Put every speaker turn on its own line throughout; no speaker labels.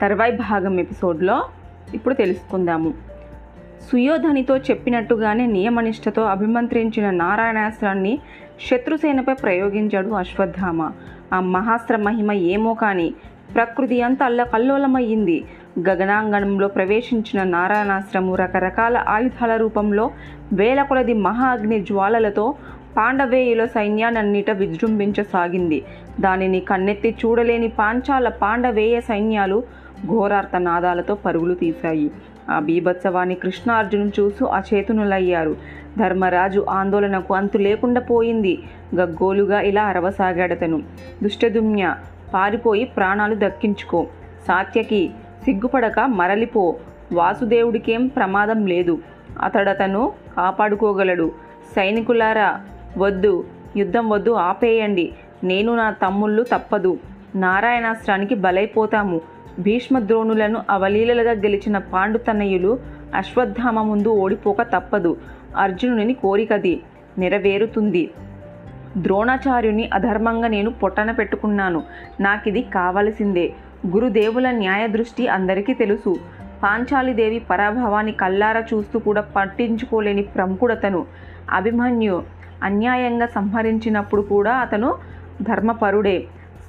తర్వాయి భాగం ఎపిసోడ్లో ఇప్పుడు తెలుసుకుందాము. సుయోధనితో చెప్పినట్టుగానే నియమనిష్టతో అభిమంత్రించిన నారాయణాస్త్రాన్ని శత్రుసేనపై ప్రయోగించాడు అశ్వత్థామ. ఆ మహాస్త్ర మహిమ ఏమో కానీ ప్రకృతి అంతా అల్లకల్లోలమయ్యింది. గగనాంగణంలో ప్రవేశించిన నారాయణాస్త్రము రకరకాల ఆయుధాల రూపంలో వేల కొలది మహా అగ్ని జ్వాలలతో పాండవేయుల సైన్యానన్నిట విజృంభించసాగింది. దానిని కన్నెత్తి చూడలేని పాంచాల పాండవేయ సైన్యాలు ఘోరార్త నాదాలతో పరుగులు తీశాయి. ఆ బీభత్సవాన్ని కృష్ణార్జును చూసి అచేతునులయ్యారు. ధర్మరాజు ఆందోళనకు అంతు లేకుండా పోయింది. గగ్గోలుగా ఇలా అరవసాగాడతను. దుష్టదుమ్య పారిపోయి ప్రాణాలు దక్కించుకో. సాత్యకి సిగ్గుపడక మరలిపో. వాసుదేవుడికేం ప్రమాదం లేదు. అతడతను కాపాడుకోగలడు. సైనికులారా వద్దు యుద్ధం వద్దు ఆపేయండి. నేను నా తమ్ముళ్ళు తప్పదు. నారాయణాస్త్రానికి బలైపోతాము. భీష్మద్రోణులను అవలీలలుగా గెలిచిన పాండుతనయులు అశ్వత్థామ ముందు ఓడిపోక తప్పదు. అర్జునుని కోరికది నెరవేరుతుంది. ద్రోణాచార్యుని అధర్మంగా నేను పొట్టన పెట్టుకున్నాను. నాకిది కావలసిందే. గురుదేవుల న్యాయ దృష్టి అందరికీ తెలుసు. పాంచాలిదేవి పరాభవాన్ని కల్లారా చూస్తూ కూడా పట్టించుకోలేని ప్రముఖుడతను. అభిమన్యు అన్యాయంగా సంహరించినప్పుడు కూడా అతను ధర్మపరుడే.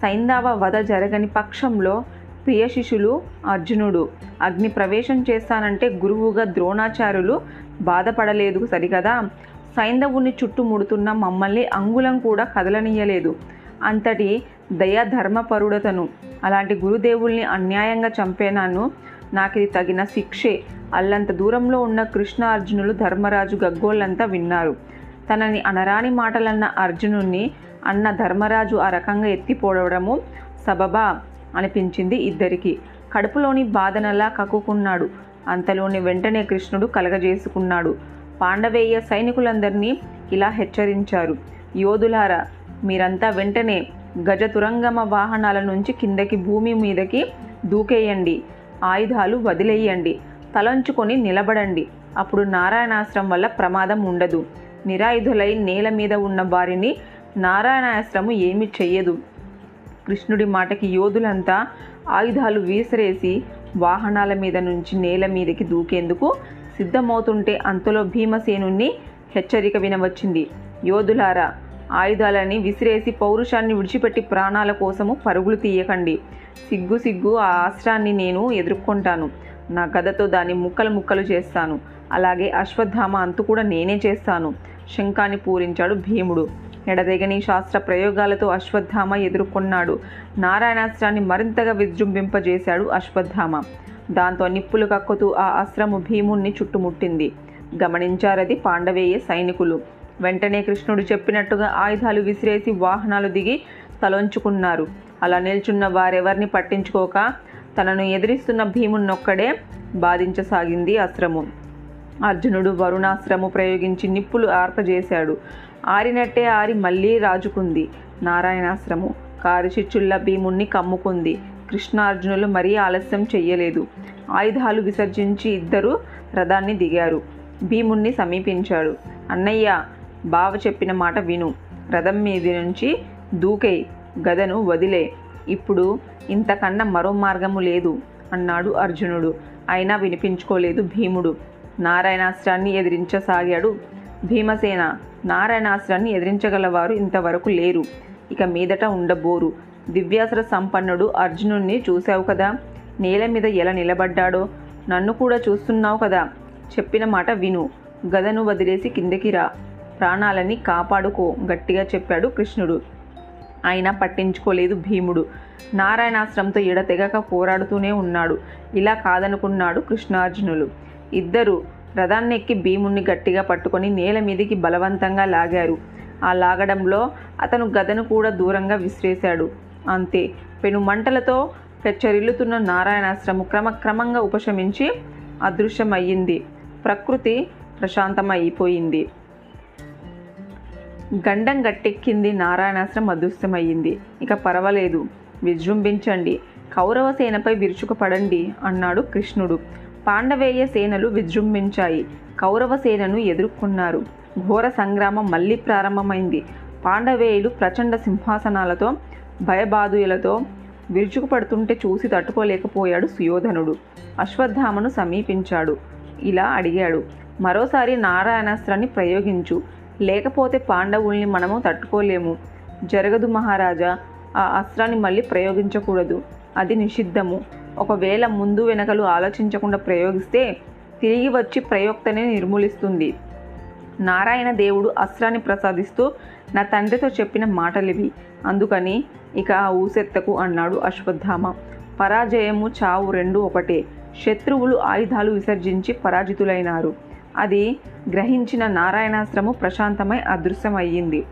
సైంధవ వధ జరగని పక్షంలో ప్రియ శిష్యులు అర్జునుడు అగ్ని ప్రవేశం చేస్తానంటే గురువుగా ద్రోణాచార్యులు బాధపడలేదు సరికదా సైంధవుని చుట్టుముడుతున్న మమ్మల్ని అంగుళం కూడా కదలనీయలేదు. అంతటి దయా ధర్మపరుడతను అలాంటి గురుదేవుల్ని అన్యాయంగా చంపేనాను నాకు ఇది తగిన శిక్షే. అల్లంత దూరంలో ఉన్న కృష్ణ అర్జునులు ధర్మరాజు గగ్గోళ్ళంతా విన్నారు. తనని అనరాని మాటలన్న అర్జునుణ్ణి అన్న ధర్మరాజు ఆ రకంగా ఎత్తిపోవడము సబబా? అనిపించింది ఇద్దరికి. కడుపులోని బాధనలా కక్కుకున్నాడు. అంతలోని వెంటనే కృష్ణుడు కలగజేసుకున్నాడు. పాండవేయ సైనికులందరినీ ఇలా హెచ్చరించారు. యోధులారా మీరంతా వెంటనే గజతురంగమ వాహనాల నుంచి కిందకి భూమి మీదకి దూకేయండి. ఆయుధాలు వదిలేయండి. తలంచుకొని నిలబడండి. అప్పుడు నారాయణాస్త్రం వల్ల ప్రమాదం ఉండదు. నిరాయుధులై నేల మీద ఉన్న వారిని నారాయణాస్త్రము ఏమి చెయ్యదు. కృష్ణుడి మాటకి యోధులంతా ఆయుధాలు వీసిరేసి వాహనాల మీద నుంచి నేల మీదకి దూకేందుకు సిద్ధమవుతుంటే అంతలో భీమసేనుణ్ణి హెచ్చరిక వినవచ్చింది. యోధులారా ఆయుధాలని విసిరేసి పౌరుషాన్ని విడిచిపెట్టి ప్రాణాల కోసము పరుగులు తీయకండి. సిగ్గు సిగ్గు ఆ అస్త్రాన్ని నేను ఎదుర్కొంటాను. నా గదతో దాన్ని ముక్కలు ముక్కలు చేస్తాను. అలాగే అశ్వత్థామ అంతు కూడా నేనే చేస్తాను. శంఖాన్ని పూరించాడు భీముడు. ఎడదెగని శాస్త్ర ప్రయోగాలతో అశ్వత్థామ ఎదుర్కొన్నాడు. నారాయణాస్త్రాన్ని మరింతగా విజృంభింపజేశాడు అశ్వత్థామ. దాంతో నిప్పులు కక్కుతూ ఆ అస్త్రము భీముణ్ణి చుట్టుముట్టింది. గమనించారది పాండవేయ సైనికులు. వెంటనే కృష్ణుడు చెప్పినట్టుగా ఆయుధాలు విసిరేసి వాహనాలు దిగి తలొంచుకున్నారు. అలా నిల్చున్న వారెవరిని పట్టించుకోక తనను ఎదిరిస్తున్న భీమున్నొక్కడే బాధించసాగింది అస్త్రము. అర్జునుడు వరుణాస్త్రము ప్రయోగించి నిప్పులు ఆర్పజేశాడు. ఆరినట్టే ఆరి మళ్ళీ రాజుకుంది. నారాయణాస్త్రము కారుచిచ్చుల్ల భీముణ్ణి కమ్ముకుంది. కృష్ణార్జునులు మరీ ఆలస్యం చెయ్యలేదు. ఆయుధాలు విసర్జించి ఇద్దరు రథాన్ని దిగారు. భీముణ్ణి సమీపించాడు. అన్నయ్య బావ చెప్పిన మాట విను. రథం మీద నుంచి దూకే గదను వదిలే. ఇప్పుడు ఇంతకన్నా మరో మార్గము లేదు అన్నాడు అర్జునుడు. అయినా వినిపించుకోలేదు భీముడు. నారాయణాస్త్రాన్ని ఎదిరించసాగాడు భీమసేన నారాయణాస్త్రాన్ని ఎదిరించగలవారు ఇంతవరకు లేరు. ఇక మీదట ఉండబోరు. దివ్యాసుర సంపన్నుడు అర్జునుణ్ణి చూశావు కదా? నేల మీద ఎలా నిలబడ్డాడో? నన్ను కూడా చూస్తున్నావు కదా? చెప్పిన మాట విను. గదను వదిలేసి కిందకి రా. ప్రాణాలని కాపాడుకో గట్టిగా చెప్పాడు కృష్ణుడు. అయినా పట్టించుకోలేదు భీముడు. నారాయణాస్త్రంతో ఎడతెగక పోరాడుతూనే ఉన్నాడు. ఇలా కాదనుకున్నాడు కృష్ణార్జునులు. ఇద్దరు రథాన్నెక్కి భీముణ్ణి గట్టిగా పట్టుకొని నేల మీదికి బలవంతంగా లాగారు. ఆ లాగడంలో అతను గదను కూడా దూరంగా విసిరేశాడు. అంతే. పెను మంటలతో పెచ్చరిల్లుతున్న నారాయణాస్త్రము క్రమక్రమంగా ఉపశమించి అదృశ్యమయ్యింది. ప్రకృతి ప్రశాంతమైపోయింది. గండం గట్టెక్కింది నారాయణాశ్రం అదృశ్యమయ్యింది. ఇక పర్వాలేదు. విజృంభించండి. కౌరవ సేనపై విరుచుకుపడండి అన్నాడు కృష్ణుడు. పాండవేయ సేనలు విజృంభించాయి. కౌరవ సేనను ఎదుర్కొన్నారు. ఘోర సంగ్రామం మళ్ళీ ప్రారంభమైంది. పాండవేయులు ప్రచండ సింహాసనాలతో భయబాధుయులతో విరుచుకుపడుతుంటే చూసి తట్టుకోలేకపోయాడు సుయోధనుడు. అశ్వత్థామను సమీపించాడు. ఇలా అడిగాడు మరోసారి నారాయణాస్త్రాన్ని ప్రయోగించు. లేకపోతే పాండవుల్ని మనము తట్టుకోలేము. జరగదు మహారాజా. ఆ అస్త్రాన్ని మళ్ళీ ప్రయోగించకూడదు. అది నిషిద్ధము. ఒకవేళ ముందు వెనకలు ఆలోచించకుండా ప్రయోగిస్తే తిరిగి వచ్చి ప్రయోక్తనే నిర్మూలిస్తుంది. నారాయణ దేవుడు అస్త్రాన్ని ప్రసాదిస్తూ నా తండ్రితో చెప్పిన మాటలివి. అందుకని ఇక ఆ ఊసెత్తకు అన్నాడు అశ్వత్థామ. పరాజయము చావు రెండు ఒకటే. శత్రువులు ఆయుధాలు విసర్జించి పరాజితులైనారు. అది గ్రహించిన నారాయణాస్త్రము ప్రశాంతమై అదృశ్యమయ్యింది.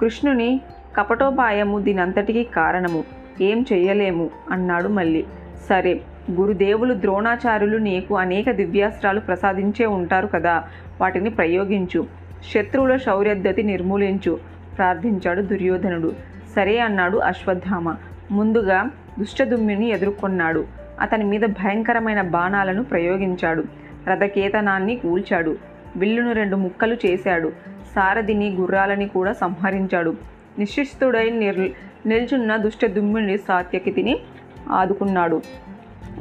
కృష్ణుని కపటోపాయము దీనంతటికీ కారణము. ఏం చెయ్యలేము అన్నాడు మళ్ళీ. సరే గురుదేవులు ద్రోణాచార్యులు నీకు అనేక దివ్యాస్త్రాలు ప్రసాదించే ఉంటారు కదా వాటిని ప్రయోగించు. శత్రువుల శౌర్యద్ధతి నిర్మూలించు ప్రార్థించాడు దుర్యోధనుడు. సరే అన్నాడు అశ్వత్థామ. ముందుగా దుష్టదుమ్మిని ఎదుర్కొన్నాడు. అతని మీద భయంకరమైన బాణాలను ప్రయోగించాడు. రథకేతనాన్ని కూల్చాడు. విల్లును రెండు ముక్కలు చేశాడు. సారథిని గుర్రాలని కూడా సంహరించాడు. నిశ్చిస్తుడై నిర్ నిల్చున్న దుష్టదుమ్ముని సాత్యకితిని ఆదుకున్నాడు.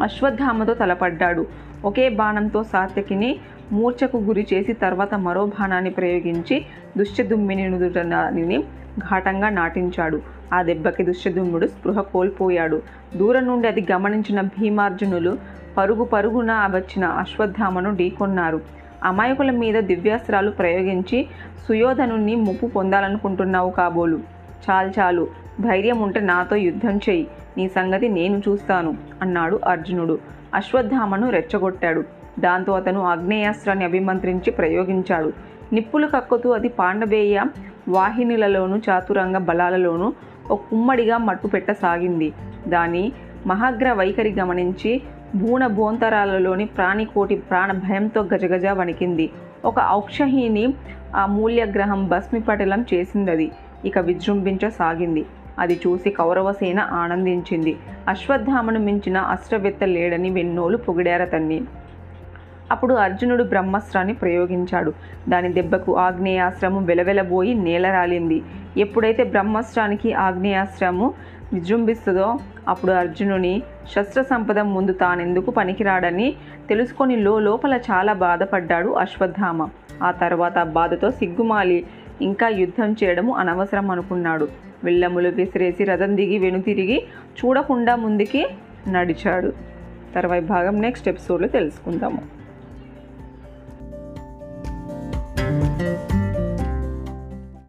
అశ్వత్థామతో తలపడ్డాడు. ఒకే బాణంతో సాత్యకిని మూర్ఛకు గురి చేసి తర్వాత మరో బాణాన్ని ప్రయోగించి దుశ్చదుమ్మిని నుదుటని ఘాటంగా నాటించాడు. ఆ దెబ్బకి దుశ్చదుమ్ముడు స్పృహ కోల్పోయాడు. దూరం నుండి అది గమనించిన భీమార్జునులు పరుగు పరుగున వచ్చిన అశ్వత్థామను ఢీకొన్నారు. అమాయకుల మీద దివ్యాస్త్రాలు ప్రయోగించి సుయోధను ముప్పు పొందాలనుకుంటున్నావు కాబోలు. చాలు చాలు ధైర్యం ఉంటే నాతో యుద్ధం చెయ్యి నీ సంగతి నేను చూస్తాను అన్నాడు అర్జునుడు. అశ్వత్థామను రెచ్చగొట్టాడు. దాంతో అతను ఆగ్నేయాస్త్రాన్ని అభిమంత్రించి ప్రయోగించాడు. నిప్పులు కక్కుతూ అది పాండవేయ వాహినులలోను చాతురంగ బలాలలోనూ ఒక కుమ్మడిగా మట్టు పెట్టసాగింది. దాని మహాగ్ర వైఖరి గమనించి భూణ భోంతరాలలోని ప్రాణికోటి ప్రాణ భయంతో గజగజ వణికింది. ఒక ఔక్షహీని ఆ మూల్యగ్రహం భస్మిపటలం చేసిందది. ఇక విజృంభించసాగింది అది చూసి కౌరవసేన ఆనందించింది. అశ్వత్థామను మించిన అస్త్రవేత్త లేడని వెన్నోలు పొగిడారతన్ని అప్పుడు అర్జునుడు బ్రహ్మాస్త్రాన్ని ప్రయోగించాడు. దాని దెబ్బకు ఆగ్నేయాశ్రమం వెలవెలబోయి నేలరాలింది. ఎప్పుడైతే బ్రహ్మాస్త్రానికి ఆగ్నేయాశ్రము విజృంభిస్తుందో అప్పుడు అర్జునుని శస్త్ర సంపద ముందు తానెందుకు పనికిరాడని తెలుసుకొని లో లోపల చాలా బాధపడ్డాడు అశ్వత్థామ. ఆ తర్వాత బాధతో సిగ్గుమాలి. ఇంకా యుద్ధం చేయడము అనవసరం అనుకున్నాడు. విల్లములు విసిరేసి రథం దిగి వెనుతిరిగి చూడకుండా ముందుకి నడిచాడు. తర్వాయి భాగం నెక్స్ట్ ఎపిసోడ్లో తెలుసుకుందాము.